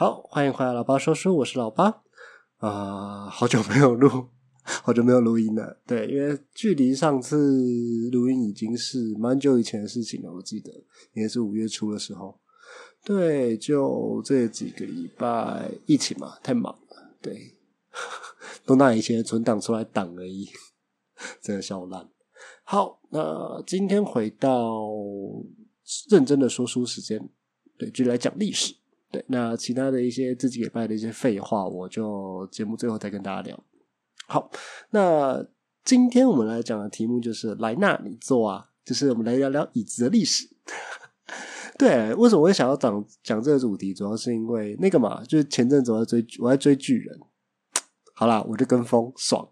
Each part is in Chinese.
好，欢迎回来，老八说书，我是老八啊、好久没有录，好久没有录音了。对，因为距离上次录音已经是蛮久以前的事情了，我记得也是五月初的时候。对，就这几个礼拜疫情嘛，太忙了，对，都拿以前的存档出来挡而已，真的笑烂。好，那今天回到认真的说书时间，对，就来讲历史。对，那其他的一些自己礼拜的一些废话，我就节目最后再跟大家聊。好，那今天我们来讲的题目就是莱纳，你坐啊，就是我们来聊聊椅子的历史。对，为什么我会想要讲讲这个主题？主要是因为那个嘛，就是前阵子我在追我在追巨人，好啦，我就跟风爽。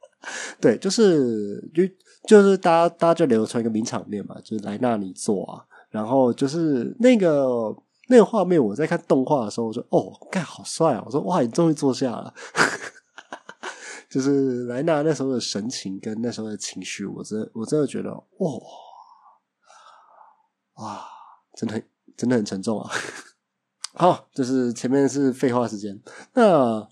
对，就是就就是大家大家就流传一个名场面嘛，就是莱纳你坐啊，然后就是那个那个画面，我在看动画的时候，我说哦，干好帅啊！我说哇，你终于坐下了。就是莱纳那时候的神情跟那时候的情绪，我真我真的觉得哇哇，真的很真的很沉重啊。好，就是前面是废话时间，那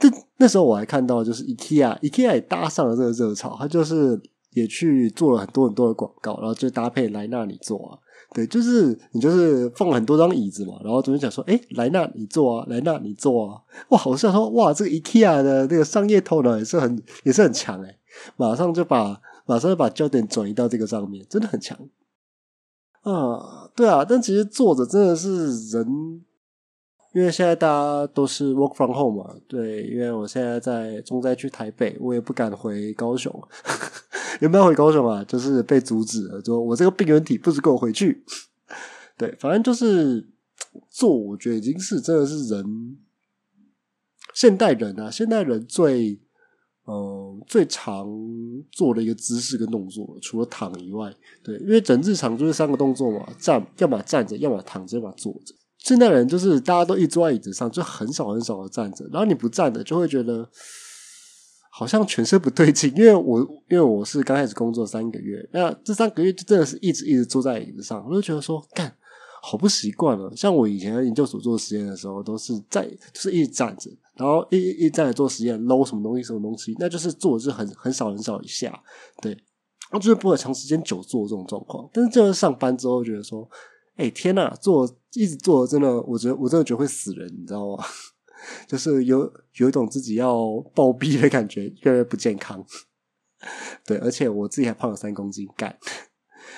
这那时候我还看到，就是 IKEA，IKEA 也搭上了这个热潮，他就是也去做了很多很多的广告，然后就搭配莱纳你做啊，对，就是你就是放了很多张椅子嘛，然后总是讲说，哎，莱纳你坐啊，莱纳你坐啊，哇，我想说，哇，这个 IKEA 的那个商业头脑也是很也是很强哎、马上就把马上就把焦点转移到这个上面，真的很强。啊，对啊，但其实坐着真的是人，因为现在大家都是 work from home 嘛，对，因为我现在在重灾区台北，我也不敢回高雄，有没有回高雄啊？就是被阻止了，说我这个病原体不准给我回去。对，反正就是坐，我觉得已经是真的是人，现代人啊，现代人最。嗯，最常做的一个姿势跟动作，除了躺以外，对，因为整日常就是三个动作嘛，站，要么站着，要么躺着，要么坐着。现代人就是大家都一坐在椅子上，就很少很少的站着，然后你不站着，就会觉得好像全身不对劲。因为我因为我是刚开始工作三个月，那这三个月就真的是一直一直坐在椅子上，我就觉得说干。好不习惯了，像我以前在研究所做实验的时候，都是在就是一直站着，然后一一站着做实验，搂什么东西什么东西，那就是坐是很很少很少一下，对，然后就是不会长时间久坐这种状况。但是就是上班之后，觉得说，哎、天呐，坐一直坐真的，我觉得我真的觉得会死人，你知道吗？就是有有一种自己要暴毙的感觉，越来越不健康。对，而且我自己还胖了三公斤，干。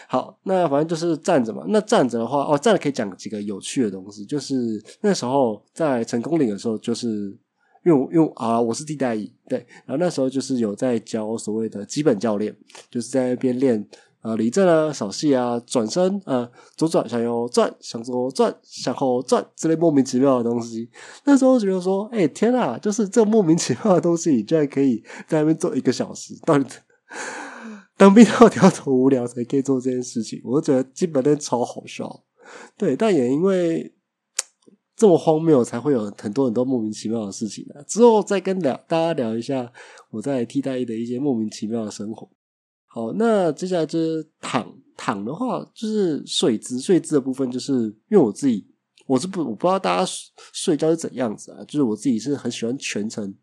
好，那反正就是站着嘛。那站着的话，哦，站着可以讲几个有趣的东西。就是那时候在成功岭的时候，就是因为因为啊，我是替代役，对，然后那时候就是有在教所谓的基本教练，就是在那边练呃离正啊、扫戏啊、转身啊、左转向右转、向左转、向后转之类莫名其妙的东西。那时候觉得说，哎、天啊，就是这莫名其妙的东西，你居然可以在那边做一个小时，到底？当兵到底要多无聊才可以做这件事情？我就觉得基本上超好笑，对，但也因为这么荒谬，才会有很多很多莫名其妙的事情呢、之后再跟聊大家聊一下我在替代的一些莫名其妙的生活。哦，那接下来就是躺躺的话，就是睡姿，睡姿的部分，就是因为我自己我是不我不知道大家睡觉是怎样子啊，就是我自己是很喜欢全程。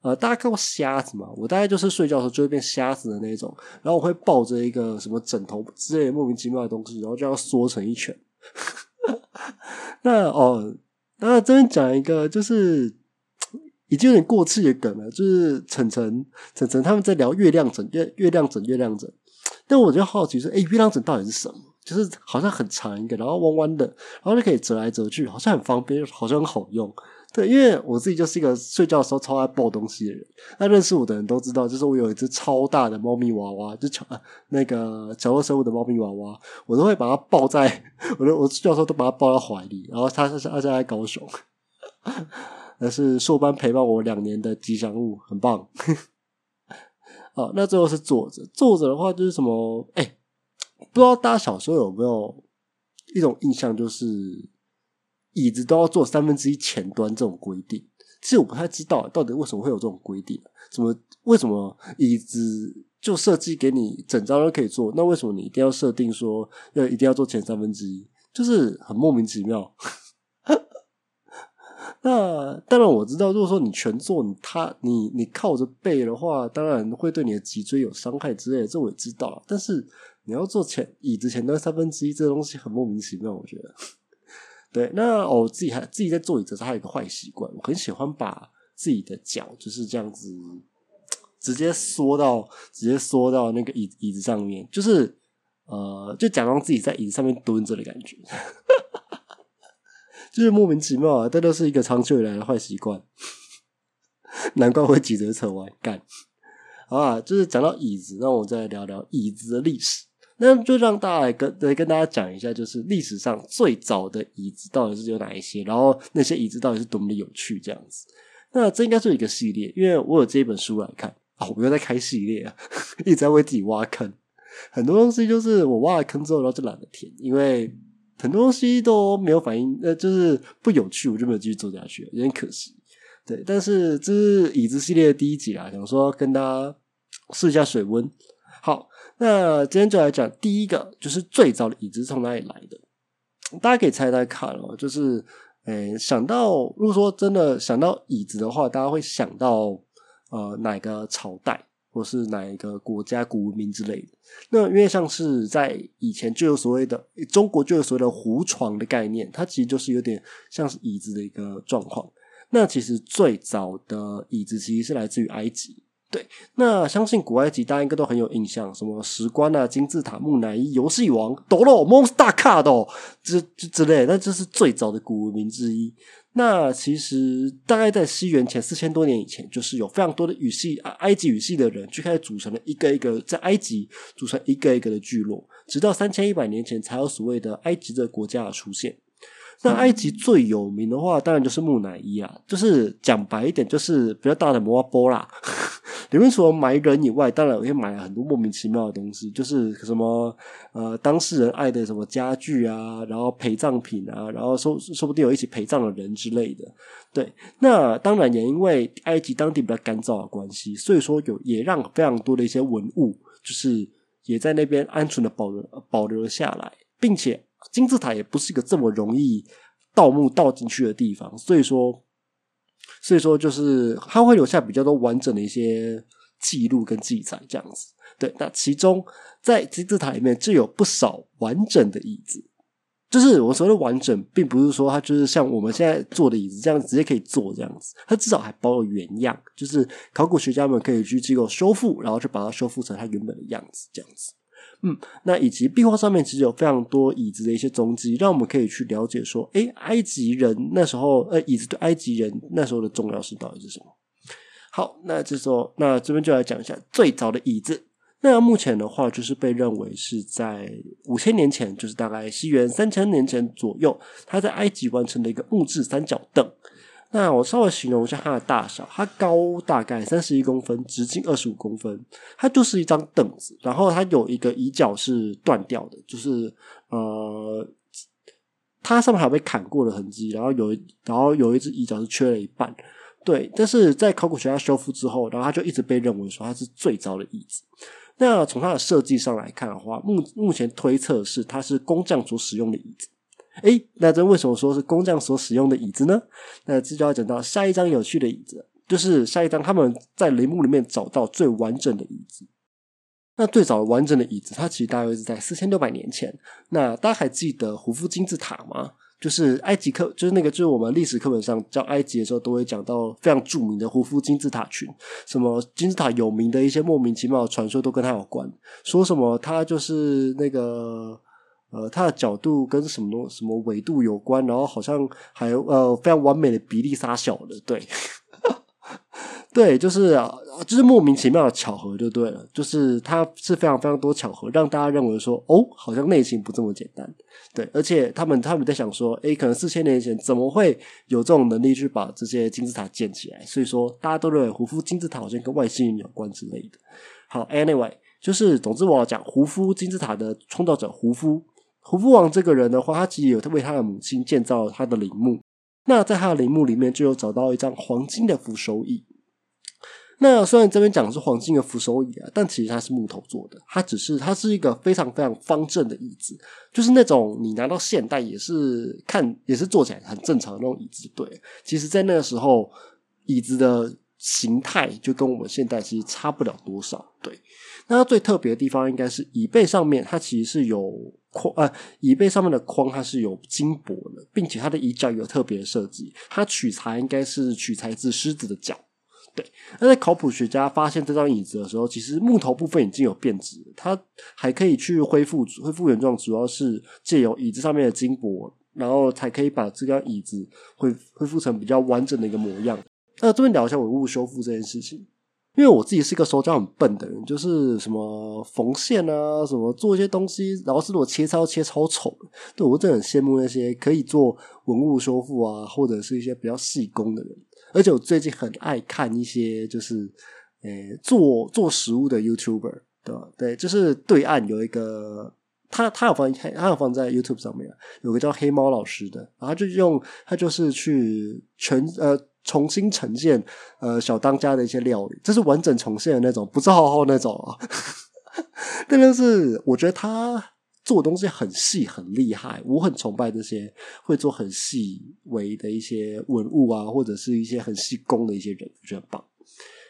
呃，大家看过瞎子嘛？我大概就是睡觉的时候就会变瞎子的那种，然后我会抱着一个什么枕头之类莫名其妙的东西，然后就要缩成一圈。那哦，那这边讲一个就是已经有点过气的梗了，就是晨晨晨晨他们在聊月亮枕，月月亮枕月亮枕，但我就好奇说，哎，月亮枕到底是什么？就是好像很长一个，然后弯弯的，然后就可以折来折去，好像很方便，好像很好用。对，因为我自己就是一个睡觉的时候超爱抱东西的人。那认识我的人都知道，就是我有一只超大的猫咪娃娃，就巧、呃、那个角落生物的猫咪娃娃，我都会把它抱在 我的我睡觉的时候都把它抱在怀里，然后它是它现在在高雄，那是硕班陪伴我两年的吉祥物，很棒。好，那最后是坐着，坐着的话就是什么？哎、不知道大家小时候有没有一种印象，就是椅子都要坐三分之一前端这种规定。其实我不太知道到底为什么会有这种规定，怎么为什么椅子就设计给你整张都可以坐，那为什么你一定要设定说要一定要坐前三分之一？就是很莫名其妙。那当然我知道，如果说你全坐，你他你你靠着背的话，当然会对你的脊椎有伤害之类的，这我也知道。但是你要坐前椅子前端三分之一，这东西很莫名其妙，我觉得。对，那我自己还自己在坐椅子，还有一个坏习惯，我很喜欢把自己的脚就是这样子直接缩到直接缩到那个椅椅子上面，就是呃，就假装自己在椅子上面蹲着的感觉。就是莫名其妙啊，这都是一个长久以来的坏习惯，难怪会急着扯完干。啊，就是讲到椅子，那我们再来聊聊椅子的历史。那就让大家来跟来跟大家讲一下，就是历史上最早的椅子到底是有哪一些，然后那些椅子到底是多么的有趣这样子。那这应该是一个系列，因为我有这一本书来看啊，我又在开系列啊，一直在为自己挖坑。很多东西就是我挖了坑之后，然后就懒得填，因为。很多东西都没有反应，呃，就是不有趣，我就没有继续做下去，有点可惜。对，但是这是椅子系列的第一集啊，想说跟大家试一下水温。好，那今天就来讲第一个，就是最早的椅子从哪里来的？大家可以猜猜看哦。就是，诶，想到如果说真的想到椅子的话，大家会想到呃哪个朝代？或是哪一个国家古文明之类的？那因为像是在以前就有所谓的中国就有所谓的胡床的概念，它其实就是有点像是椅子的一个状况。那其实最早的椅子其实是来自于埃及。对，那相信古埃及大家应该都很有印象，什么石棺啊、金字塔、木乃伊、游戏王、斗罗、Monster Card 之之之类，那这是最早的古文明之一。那其实大概在西元前四千多年以前，就是有非常多的语系埃及语系的人，就开始组成了一个一个在埃及组成一个一个的聚落，直到三千一百年前才有所谓的埃及的国家的出现。那埃及最有名的话，当然就是木乃伊啊，就是讲白一点，就是比较大的摩阿波啦。里面除了埋人以外，当然我也买了很多莫名其妙的东西，就是什么呃当事人爱的什么家具啊，然后陪葬品啊，然后说说不定有一起陪葬的人之类的。对，那当然也因为埃及当地比较干燥的关系，所以说有也让非常多的一些文物，就是也在那边安全的保留保留了下来，并且金字塔也不是一个这么容易盗墓盗进去的地方，所以说。所以说，就是它会留下比较多完整的一些记录跟记载，这样子。对，那其中在金字塔里面就有不少完整的椅子。就是我所谓的完整，并不是说它就是像我们现在坐的椅子这样直接可以坐这样子，它至少还保有原样。就是考古学家们可以去机构修复，然后去把它修复成它原本的样子，这样子。嗯，那以及壁画上面其实有非常多椅子的一些踪迹，让我们可以去了解说，哎，埃及人那时候，呃，椅子对埃及人那时候的重要性到底是什么？好，那这时候，那这边就来讲一下最早的椅子。那目前的话，就是被认为是在五千年前，就是大概西元三千年前左右，他在埃及完成的一个木质三角凳。那我稍微形容一下它的大小，它高大概三十一公分，直径二十五公分，它就是一张凳子，然后它有一个椅脚是断掉的，就是呃，它上面还有被砍过的痕迹，然后有然后有一只椅脚是缺了一半，对，但是在考古学家修复之后，然后它就一直被认为说它是最早的椅子。那从它的设计上来看的话，目目前推测是它是工匠所使用的椅子。哎，那这为什么说是工匠所使用的椅子呢？那这就要讲到下一张有趣的椅子，就是下一张他们在陵墓里面找到最完整的椅子。那最早完整的椅子，它其实大约是在四千六百年前。那大家还记得胡夫金字塔吗？就是埃及课，就是那个，就是我们历史课本上教埃及的时候，都会讲到非常著名的胡夫金字塔群。什么金字塔有名的一些莫名其妙的传说都跟他有关，说什么他就是那个。呃，它的角度跟什么什么纬度有关，然后好像还呃非常完美的比例杀小的，对，对，就是啊，就是莫名其妙的巧合就对了，就是它是非常非常多巧合，让大家认为说哦，好像内情不这么简单，对，而且他们他们在想说，诶，可能四千年前怎么会有这种能力去把这些金字塔建起来？所以说大家都认为胡夫金字塔好像跟外星人有关之类的。好，anyway，就是总之我要讲胡夫金字塔的创造者胡夫。胡夫王这个人的话，他其实有为他的母亲建造他的陵墓。那在他的陵墓里面，就有找到一张黄金的扶手椅。那虽然这边讲的是黄金的扶手椅啊，但其实它是木头做的，它只是它是一个非常非常方正的椅子，就是那种你拿到现代也是看也是坐起来很正常的那种椅子。对，其实，在那个时候，椅子的形态就跟我们现代其实差不了多少。对，那它最特别的地方应该是椅背上面，它其实是有框，呃，椅背上面的框它是有金箔的，并且它的椅脚有特别的设计，它取材应该是取材自狮子的脚。对，那在考古学家发现这张椅子的时候，其实木头部分已经有变质，它还可以去恢复恢复原状，主要是借由椅子上面的金箔，然后才可以把这张椅子恢恢复成比较完整的一个模样。那这边聊一下文物修复这件事情，因为我自己是一个手脚很笨的人，就是什么缝线啊，什么做一些东西，然后是我切超切超丑，对我真的很羡慕那些可以做文物修复啊，或者是一些比较细工的人。而且我最近很爱看一些就是，诶，做做食物的 YouTuber，对吧？对，就是对岸有一个，他他有放他有放在 YouTube 上面，有个叫黑猫老师的，然后就用他就是去全呃重新呈现呃小当家的一些料理，这是完整重现的那种，不是浩浩那种啊。但是我觉得他。做东西很细很厉害，我很崇拜这些会做很细微的一些文物啊，或者是一些很细工的一些人，我觉得很棒。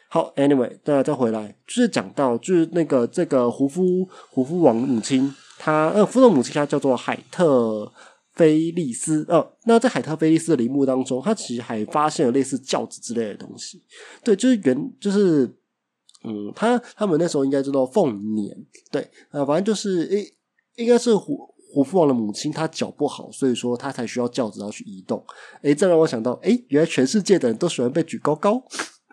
好，Anyway，大家再回来，就是讲到就是那个这个胡夫胡夫王母亲，她呃，夫的母亲她叫做海特菲利斯。哦，那在海特菲利斯的陵墓当中，他其实还发现了类似轿子之类的东西。对，就是原就是嗯，他他们那时候应该叫做凤年。对，呃，反正就是诶。应该是胡胡夫王的母亲，她脚不好，所以说她才需要轿子要去移动。诶，这让我想到，诶，原来全世界的人都喜欢被举高高。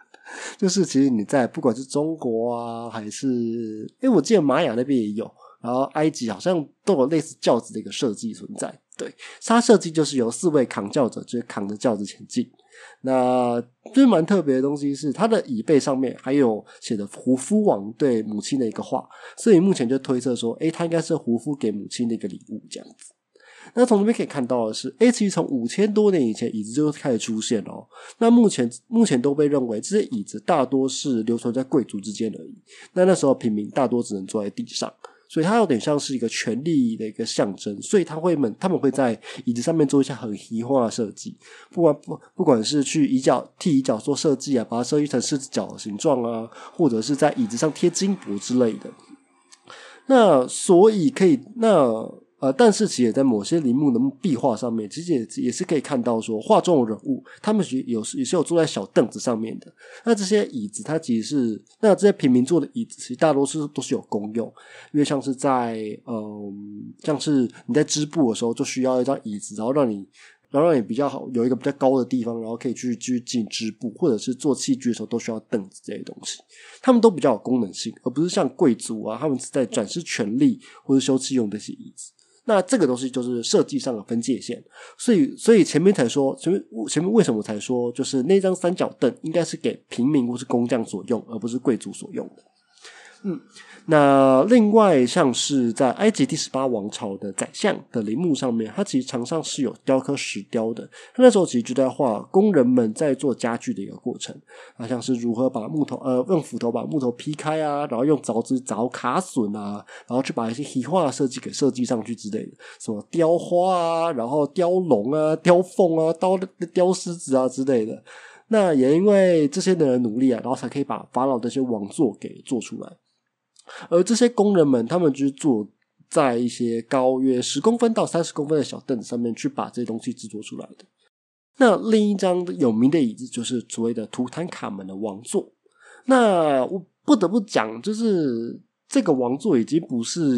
就是其实你在不管是中国啊，还是诶，我记得玛雅那边也有，然后埃及好像都有类似轿子的一个设计存在。对，它设计就是由四位扛轿者，就是扛着轿子前进。那最蛮特别的东西是，它的椅背上面还有写的胡夫王对母亲的一个话，所以目前就推测说，诶，他应该是胡夫给母亲的一个礼物这样子。那从这边可以看到的是，诶，其实从五千多年以前椅子就开始出现了。那目前目前都被认为这些椅子大多是流传在贵族之间而已。那那时候平民大多只能坐在地上。所以它有点像是一个权力的一个象征，所以他会们他们会在椅子上面做一些很奇化的设计，不管不不管是去椅脚替椅脚做设计啊，把它设计成狮子脚形状啊，或者是在椅子上贴金箔之类的。那所以可以那。呃，但是其实在某些陵墓的壁画上面，其实也也是可以看到说画中的人物，他们是有也是有坐在小凳子上面的。那这些椅子，它其实是那这些平民坐的椅子，其实大多数都是有功用，因为像是在嗯，像是你在织布的时候，就需要一张椅子，然后让你。然后让你比较好有一个比较高的地方，然后可以去去进织布，或者是做器具的时候都需要凳子这些东西，他们都比较有功能性，而不是像贵族啊，他们是在展示权力或者休憩用这些椅子。那这个东西就是设计上的分界线，所以所以前面才说前面前面为什么才说就是那张三角凳应该是给平民或是工匠所用，而不是贵族所用的。嗯。那另外像是在埃及第十八王朝的宰相的陵墓上面，它其实墙上是有雕刻石雕的。他那时候其实就在画工人们在做家具的一个过程，啊，像是如何把木头呃用斧头把木头劈开啊，然后用凿子凿卡榫啊，然后去把一些奇画设计给设计上去之类的，什么雕花啊，然后雕龙啊，雕凤啊，刀雕狮子啊之类的。那也因为这些人的努力啊，然后才可以把法老这些王座给做出来。而这些工人们，他们就是坐在一些高约十公分到三十公分的小凳子上面，去把这些东西制作出来的。那另一张有名的椅子，就是所谓的图坦卡门的王座。那我不得不讲，就是。这个王座已经不是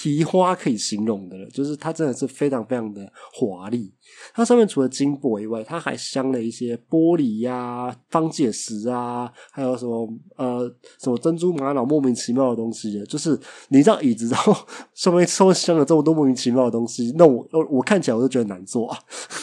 提花可以形容的了，就是它真的是非常非常的华丽。它上面除了金箔以外，它还镶了一些玻璃呀、方解石啊，还有什么呃什么珍珠玛瑙莫名其妙的东西。就是你知道椅子，然后上面上面镶了这么多莫名其妙的东西，那我我看起来我都觉得难做啊。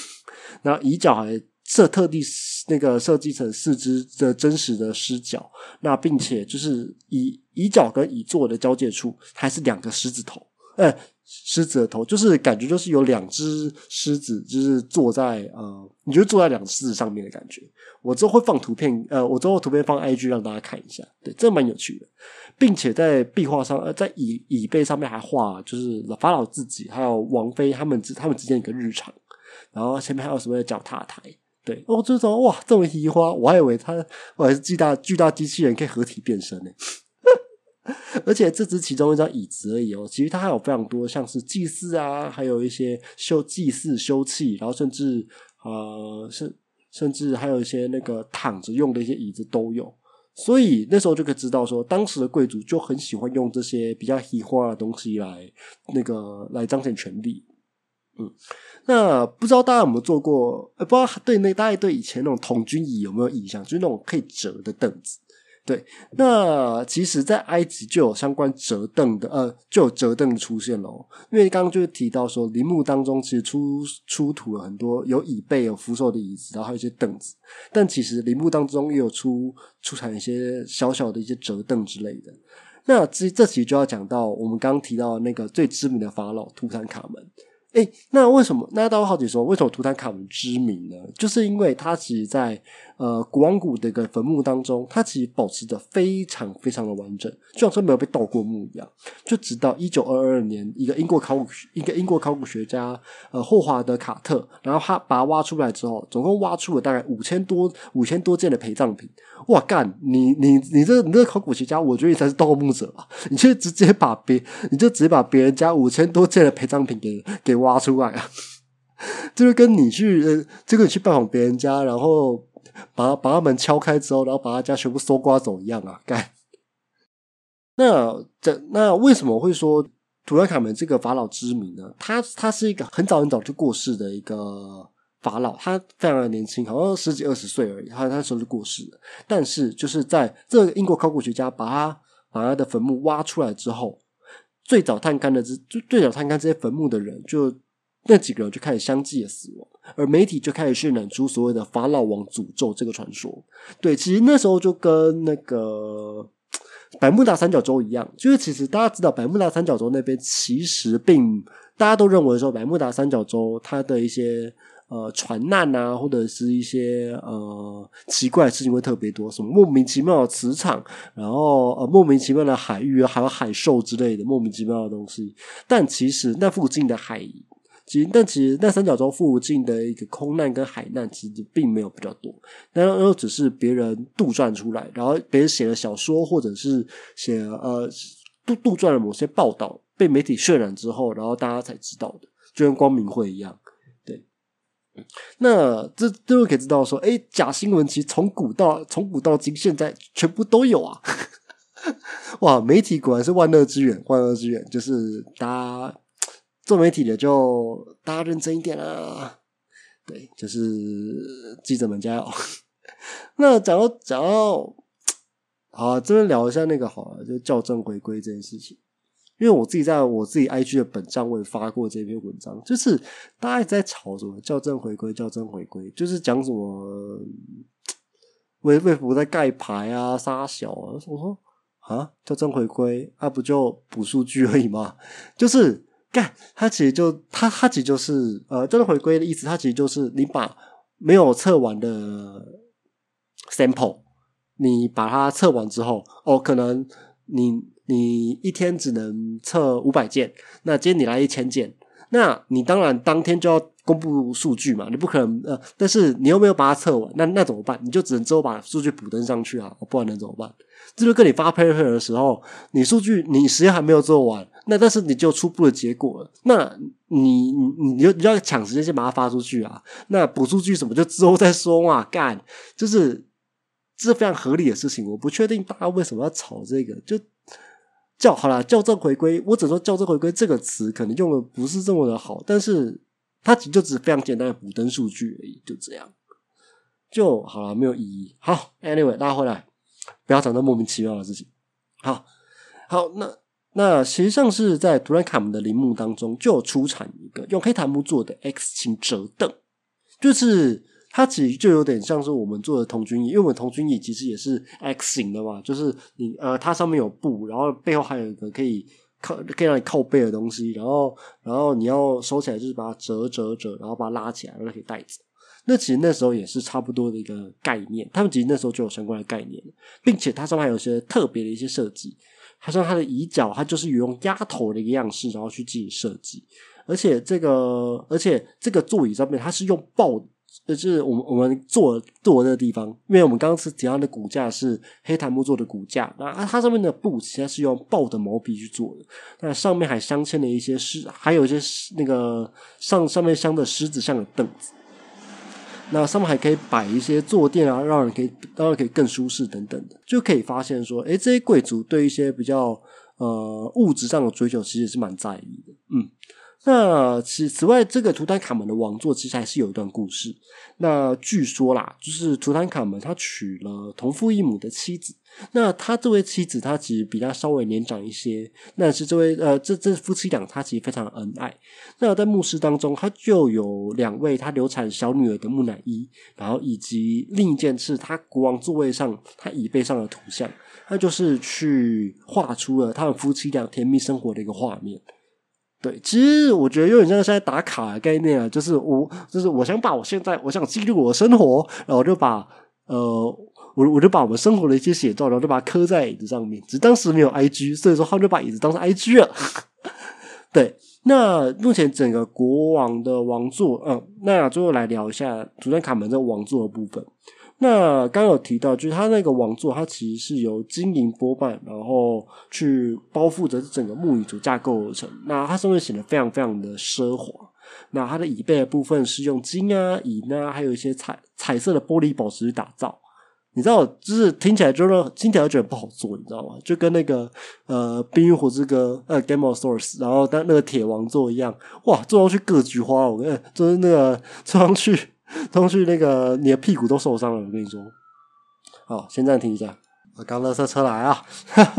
然后椅脚还设特地。那个设计成四只的真实的狮脚，那并且就是以椅脚跟椅座的交界处还是两个狮子头，哎，狮子的头，就是感觉就是有两只狮子，就是坐在呃，你就坐在两只狮子上面的感觉。我之后会放图片，呃，我之后图片放 IG 让大家看一下，对，这蛮有趣的，并且在壁画上，呃，在椅椅背上面还画，就是法老自己还有王妃他们之他们之间一个日常，然后前面还有什么脚踏台，对，哦，这种哇，这种移花，我还以为它我还是巨大巨大机器人可以合体变身呢。而且这只其中一张椅子而已哦，其实它还有非常多，像是祭祀啊，还有一些修祭祀修器，然后甚至呃，甚甚至还有一些那个躺着用的一些椅子都有。所以那时候就可以知道说，当时的贵族就很喜欢用这些比较奇花的东西来那个来彰显权力。嗯，那不知道大家有没有坐过？呃，不知道对那大家对以前那种童军椅有没有印象？就是那种可以折的凳子。对，那其实，在埃及就有相关折凳的，呃，就有折凳出现了。因为刚刚就是提到说，陵墓当中其实出出土了很多有椅背、有扶手的椅子，然后还有一些凳子。但其实陵墓当中也有出出产一些小小的一些折凳之类的。那这这其实就要讲到我们刚刚提到那个最知名的法老图坦卡门。哎，那为什么？那大家好奇说，为什么图坦卡蒙知名呢？就是因为他其实，在呃古王谷的一个坟墓当中，它其实保持的非常非常的完整，就像说没有被盗过墓一样。就直到一九二二年，一个英国考古一个英国考古学家呃霍华德卡特，然后他把它挖出来之后，总共挖出了大概五千多五千多件的陪葬品。哇干！你你你这你这考古学家，我觉得你才是盗墓者吧？你就直接把别你就直接把别人家五千多件的陪葬品给给挖出来啊！就是跟你去呃，这个你去拜访别人家，然后把把他们敲开之后，然后把他家全部搜刮走一样啊！干。那这那为什么会说图兰卡门这个法老之名呢？他他是一个很早很早就过世的一个。法老他非常的年轻，好像十几二十岁而已，他那时候就过世了。但是就是在这个英国考古学家把他把他的坟墓挖出来之后，最早探勘的这最最早探勘这些坟墓的人，就那几个人就开始相继的死亡，而媒体就开始渲染出所谓的法老王诅咒这个传说。对，其实那时候就跟那个 百慕大三角洲一样，就是其实大家知道百慕大三角洲那边其实并大家都认为说百慕大三角洲它的一些。呃，船难啊，或者是一些呃奇怪的事情会特别多，什么莫名其妙的磁场，然后呃莫名其妙的海域，还有海兽之类的莫名其妙的东西。但其实那附近的海，其实但其实那三角洲附近的一个空难跟海难，其实并没有比较多，然后只是别人杜撰出来，然后别人写了小说，或者是写呃杜杜撰了某些报道，被媒体渲染之后，然后大家才知道的，就跟光明会一样。那这都可以知道说，哎，假新闻其实从古到从古到今，现在全部都有啊！哇，媒体果然是万恶之源，万恶之源就是大家做媒体的就大家认真一点啊！对，就是记者们加油。那讲到讲到，好，这边聊一下那个好了，就校正回归这件事情。因为我自己在我自己 IG 的本账我也发过这篇文章，就是大家一直在吵什么校正回归，校正回归，就是讲什么为为福在盖牌啊，杀小啊，我说啊，校正回归啊，不就补数据而已吗？就是干，它其实就它它其实就是呃，真正回归的意思，它其实就是你把没有测完的 sample，你把它测完之后，哦，可能你。你一天只能测五百件，那今天你来一千件，那你当然当天就要公布数据嘛，你不可能呃，但是你又没有把它测完，那那怎么办？你就只能之后把数据补登上去啊，不然能怎么办？这就跟你发 paper 的时候，你数据你实验还没有做完，那但是你就初步的结果了，那你你你就你要抢时间先把它发出去啊，那补数据什么就之后再说嘛，干就是这是非常合理的事情，我不确定大家为什么要炒这个，就。校好了，校正回归，我只说校正回归这个词可能用的不是这么的好，但是它其实就只是非常简单的补登数据而已，就这样就好了，没有意义。好，Anyway，拉回来，不要讲那莫名其妙的事情。好，好，那那实际上是在图兰卡姆的陵墓当中就有出产一个用黑檀木做的 X 型折凳，就是。它其实就有点像是我们做的童军椅，因为我们童军椅其实也是 X 型的嘛，就是你呃，它上面有布，然后背后还有一个可以靠可以让你靠背的东西，然后然后你要收起来，就是把它折折折，然后把它拉起来，然后可以带走。那其实那时候也是差不多的一个概念，他们其实那时候就有相关的概念，并且它上面还有一些特别的一些设计。它像它的椅脚，它就是用鸭头的一个样式，然后去进行设计。而且这个，而且这个座椅上面它是用抱，就是我们我们坐坐的那个地方，因为我们刚刚是提到的骨架是黑檀木做的骨架，那它上面的布其实是用豹的毛皮去做的。那上面还镶嵌了一些狮，还有一些那个上上面镶的狮子像的凳子。那上面还可以摆一些坐垫啊，让人可以当然可以更舒适等等的，就可以发现说，哎，这些贵族对一些比较呃物质上的追求其实是蛮在意的，嗯。那此此外，这个图坦卡门的王座其实还是有一段故事。那据说啦，就是图坦卡门他娶了同父异母的妻子。那他这位妻子，他其实比他稍微年长一些。那是这位呃，这这夫妻俩，他其实非常恩爱。那在墓室当中，他就有两位他流产小女儿的木乃伊，然后以及另一件是他国王座位上他椅背上的图像。他就是去画出了他们夫妻俩甜蜜生活的一个画面。对，其实我觉得有点像现在打卡的概念啊，就是我，就是我想把我现在，我想记录我的生活，然后我就把呃，我我就把我们生活的一些写照，然后就把它刻在椅子上面。只当时没有 I G，所以说他们就把椅子当成 I G 了。对，那目前整个国王的王座，嗯，那最后来聊一下图坦卡门这个王座的部分。那刚有提到，就是它那个王座，它其实是由金银波瓣，然后去包覆着整个木椅组架构而成。那它上面显得非常非常的奢华。那它的椅背的部分是用金啊、银啊，还有一些彩彩色的玻璃宝石去打造。你知道，就是听起来就是听起来觉得不好坐，你知道吗？就跟那个呃《冰与火之歌》呃《Game of Thrones》，然后但那个铁王座一样，哇，坐上去各菊花，我跟就是那个坐上去。通去那个，你的屁股都受伤了。我跟你说，好，先暂停一下。我刚乐色车来啊，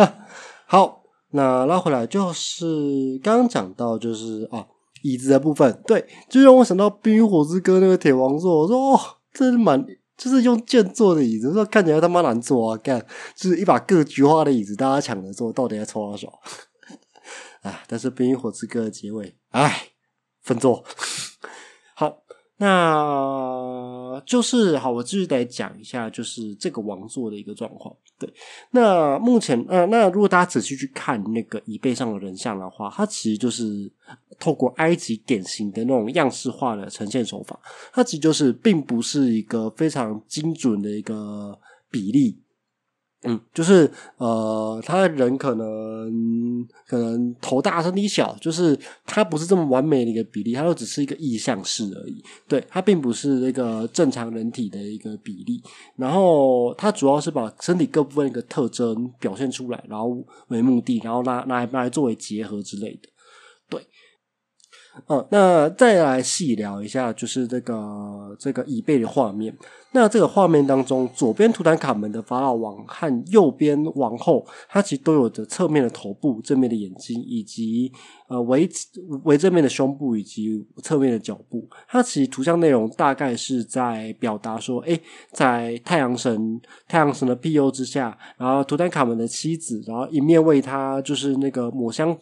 好，那拉回来就是刚刚讲到就是啊，椅子的部分，对，就让我想到《冰与火之歌》那个铁王座。我说哦，这是蛮，就是用剑做的椅子，说看起来他妈难坐啊，干，就是一把各菊花的椅子，大家抢着坐，到底在抽多少？哎，但是《冰与火之歌》的结尾，哎，分座。那就是好，我继续得讲一下，就是这个王座的一个状况。对，那目前呃，那如果大家仔细去看那个椅背上的人像的话，它其实就是透过埃及典型的那种样式化的呈现手法，它其实就是并不是一个非常精准的一个比例。嗯，就是呃，他的人可能可能头大身体小，就是他不是这么完美的一个比例，他就只是一个意向式而已。对，他并不是那个正常人体的一个比例。然后他主要是把身体各部分一个特征表现出来，然后为目的，然后拿拿拿来作为结合之类的。对。哦，那再来细聊一下，就是这个这个椅背的画面。那这个画面当中，左边图坦卡门的法老王和右边王后，它其实都有着侧面的头部、正面的眼睛，以及呃围围正面的胸部以及侧面的脚部。它其实图像内容大概是在表达说，哎，在太阳神太阳神的庇佑之下，然后图坦卡门的妻子，然后一面为他就是那个抹香。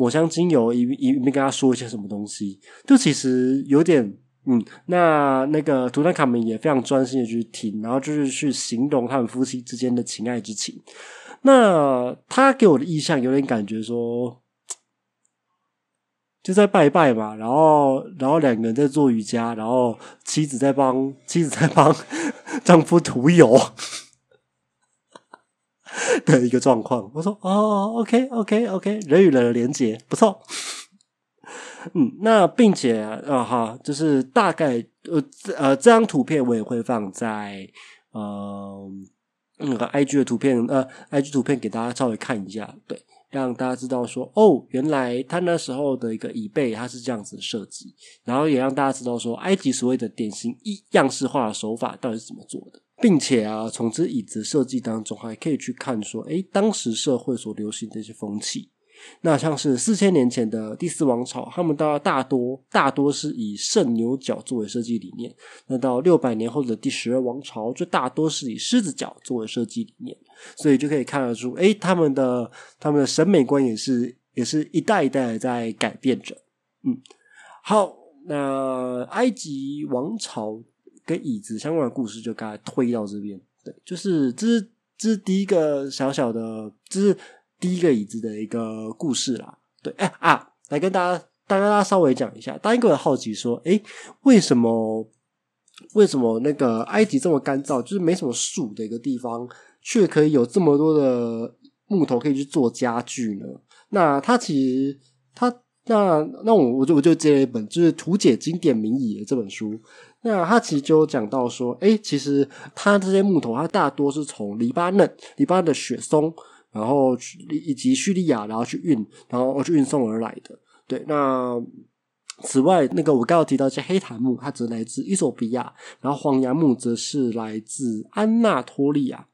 抹香精油，一一面跟他说一些什么东西，就其实有点嗯，那那个图坦卡门也非常专心的去听，然后就是去形容他们夫妻之间的情爱之情。那他给我的印象有点感觉说，就在拜拜嘛，然后然后两个人在做瑜伽，然后妻子在帮妻子在帮丈夫涂油。的一个状况，我说哦，OK，OK，OK，人与人的连接不错，嗯，那并且啊哈，就是大概呃呃，这张图片我也会放在呃那个 IG 的图片呃 IG 图片给大家稍微看一下，对，让大家知道说哦，原来他那时候的一个椅背它是这样子设计，然后也让大家知道说埃及所谓的典型一样式化的手法到底是怎么做的。并且啊，从这椅子设计当中，还可以去看说，诶，当时社会所流行的一些风气。那像是四千年前的第四王朝，他们大大多大多是以圣牛角作为设计理念；那到六百年后的第十二王朝，就大多是以狮子角作为设计理念。所以就可以看得出，诶，他们的他们的审美观也是也是一代一代在改变着。嗯，好，那埃及王朝跟椅子相关的故事就该推到这边。对，就是这是这是第一个小小的，这是第一个椅子的一个故事啦。对，哎啊，来跟大家，大家稍微讲一下。大家会好奇说，哎，为什么为什么那个埃及这么干燥，就是没什么树的一个地方，却可以有这么多的木头可以去做家具呢？那它其实它那那我我就我就接了一本就是图解经典名椅的这本书。那他其实就讲到说，哎，其实他这些木头，它大多是从黎巴嫩、黎巴嫩的雪松，然后以及叙利亚，然后去运，然后去运送而来的。对，那此外，那个我刚刚提到一些黑檀木，它则来自伊索比亚，然后黄杨木则是来自安纳托利亚。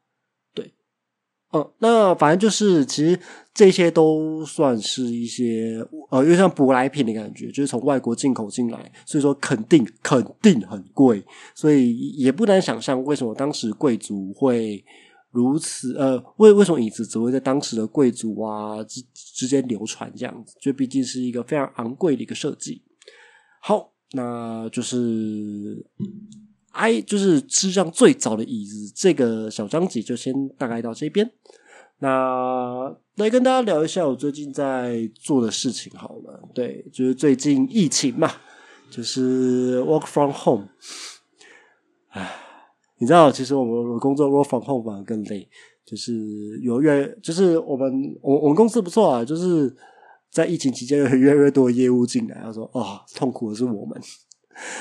哦，那反正就是，其实这些都算是一些呃，有点像舶来品的感觉，就是从外国进口进来，所以说肯定肯定很贵，所以也不难想象为什么当时贵族会如此呃，为为什么椅子只会在当时的贵族啊之之间流传这样子，就毕竟是一个非常昂贵的一个设计。好，那就是。嗯哎，就是吃上最早的椅子，这个小章节就先大概到这边。那来跟大家聊一下我最近在做的事情好了。对，就是最近疫情嘛，就是 work from home。唉，你知道，其实我们工作 work from home 反更累。就是有越，就是我们我我们公司不错啊，就是在疫情期间有越来越多业务进来，他说哦，痛苦的是我们。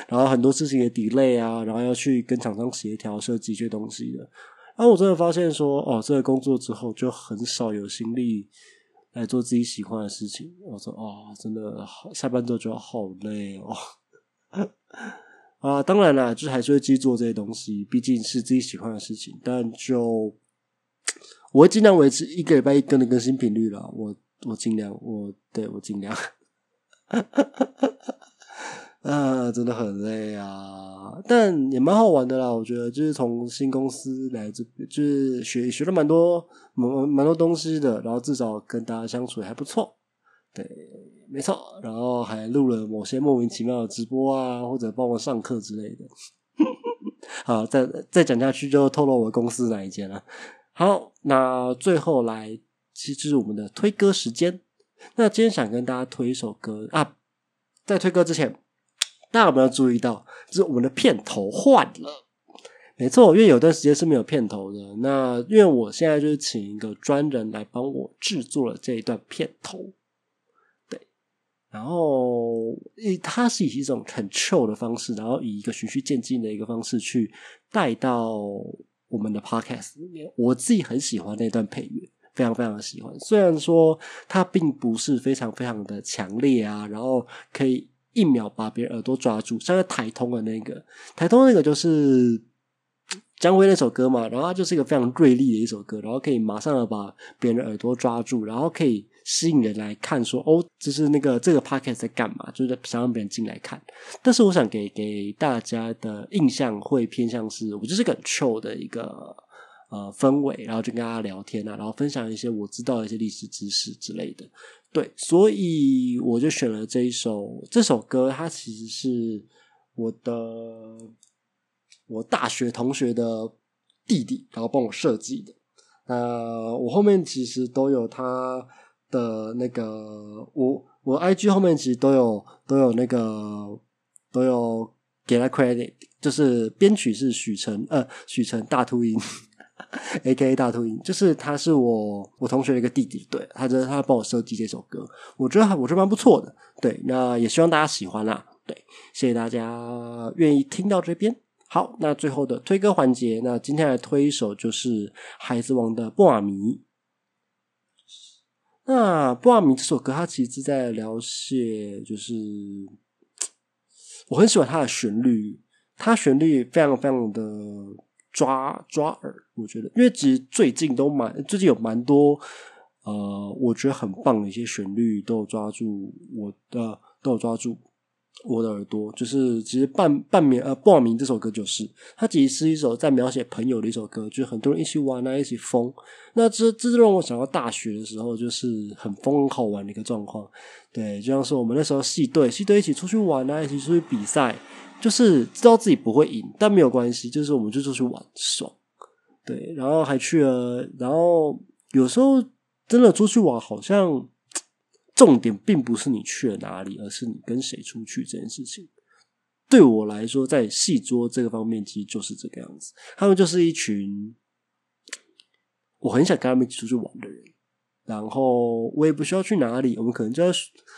然后很多事情也 delay 啊，然后要去跟厂商协调设计一些东西的。然后我真的发现说，哦，这个工作之后就很少有心力来做自己喜欢的事情。我说，哦，真的下班之后觉得好累哦。啊，当然了，就还是会继续做这些东西，毕竟是自己喜欢的事情。但就我会尽量维持一个礼拜一更的更新频率了。我我尽量，我对我尽量。啊，真的很累啊，但也蛮好玩的啦。我觉得就是从新公司来这，就是学学了蛮多蛮蛮多东西的，然后至少跟大家相处还不错。对，没错，然后还录了某些莫名其妙的直播啊，或者帮我上课之类的。好，再再讲下去就透露我公司哪一间了。好，那最后来，其实就是我们的推歌时间。那今天想跟大家推一首歌啊，在推歌之前。大家有没有注意到，就是我们的片头换了？没错，因为有段时间是没有片头的。那因为我现在就是请一个专人来帮我制作了这一段片头，对。然后，它是以一种很 chill 的方式，然后以一个循序渐进的一个方式去带到我们的 podcast 里面。我自己很喜欢那段配乐，非常非常的喜欢。虽然说它并不是非常非常的强烈啊，然后可以。一秒把别人耳朵抓住，像台通的那个台通那个就是姜威那首歌嘛，然后它就是一个非常锐利的一首歌，然后可以马上的把别人的耳朵抓住，然后可以吸引人来看，说哦，就是那个这个 podcast 在干嘛，就是想让别人进来看。但是我想给给大家的印象会偏向是，我就是个 chill 的一个呃氛围，然后就跟大家聊天啊，然后分享一些我知道的一些历史知识之类的。对，所以我就选了这一首这首歌，它其实是我的我大学同学的弟弟，然后帮我设计的。呃，我后面其实都有他的那个，我我 IG 后面其实都有都有那个都有给他 credit，就是编曲是许晨，呃，许晨大秃鹰。A.K.A 大秃鹰，就是他是我我同学的一个弟弟，对，他这他帮我设计这首歌，我觉得我觉得蛮不错的，对，那也希望大家喜欢啦，对，谢谢大家愿意听到这边。好，那最后的推歌环节，那今天来推一首就是《孩子王》的《布瓦米》。那《布瓦米》这首歌，它其实是在描写，就是 我很喜欢它的旋律，它旋律非常非常的。抓抓耳，我觉得，因为其实最近都蛮，最近有蛮多，呃，我觉得很棒的一些旋律都有抓住我的，都有抓住我的耳朵，就是其实半半眠呃不明这首歌就是，它其实是一首在描写朋友的一首歌，就是很多人一起玩啊，一起疯。那这这让我想到大学的时候，就是很疯很好玩的一个状况。对，就像是我们那时候系队，系队一起出去玩啊，一起出去比赛，就是知道自己不会赢，但没有关系，就是我们就出去玩爽。对，然后还去了，然后有时候真的出去玩，好像。重点并不是你去了哪里，而是你跟谁出去这件事情。对我来说，在戏桌这个方面，其实就是这个样子。他们就是一群我很想跟他们一起出去玩的人。然后我也不需要去哪里，我们可能就要，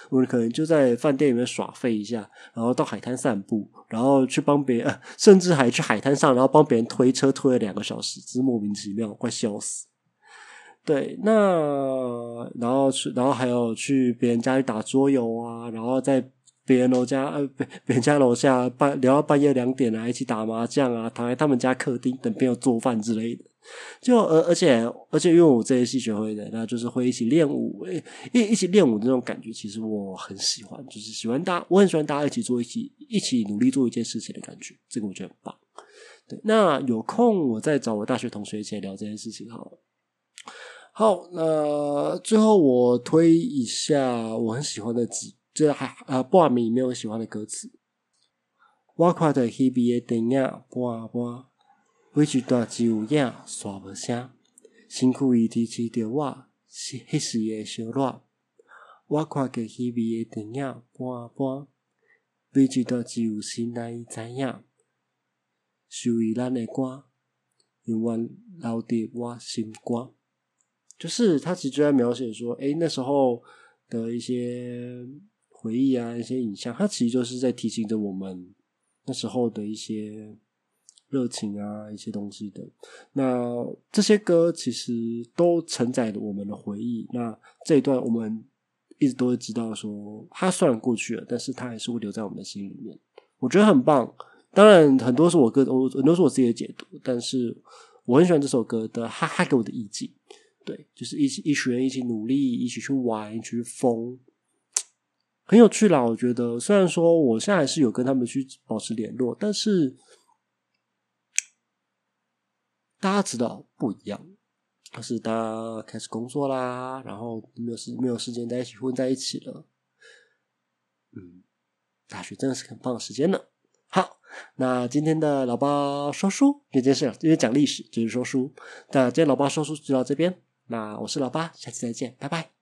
我们可能就在饭店里面耍废一下，然后到海滩散步，然后去帮别人，甚至还去海滩上，然后帮别人推车推了两个小时，真莫名其妙，快笑死。对，那然后去，然后还有去别人家里打桌游啊，然后在别人楼家呃，别别人家楼下半聊到半夜两点啊，一起打麻将啊，躺在他们家客厅等朋友做饭之类的。就而而且而且，因为我这些戏学会的，那就是会一起练舞，一一起练舞的那种感觉，其实我很喜欢，就是喜欢大，我很喜欢大家一起做一起一起努力做一件事情的感觉，这个我觉得很棒。对，那有空我再找我大学同学一起聊这件事情好了。好，那最后我推一下我很喜欢的几，这还呃，不完美里面我喜欢的歌词。我看到迄边的电影半半，每一段只有影煞无声，身躯伊提起着我，是迄时的小热。我看过迄边的电影半半，每一段只有心内知影，属于咱的歌，永远留伫我心肝。就是他其实就在描写说，哎，那时候的一些回忆啊，一些影像，他其实就是在提醒着我们那时候的一些热情啊，一些东西的。那这些歌其实都承载了我们的回忆。那这一段我们一直都会知道，说它虽然过去了，但是它还是会留在我们的心里面。我觉得很棒。当然，很多是我歌，我很多是我自己的解读，但是我很喜欢这首歌的，哈哈给我的意境。对，就是一起一群人一起努力，一起去玩，一起去疯，很有趣啦。我觉得，虽然说我现在还是有跟他们去保持联络，但是大家知道不一样，就是大家开始工作啦，然后没有时没有时间在一起混在一起了。嗯，大学真的是很棒的时间呢。好，那今天的老爸说书这件事，因为讲历史就是说书，那今天老爸说书就到这边。那我是老八，下期再见，拜拜。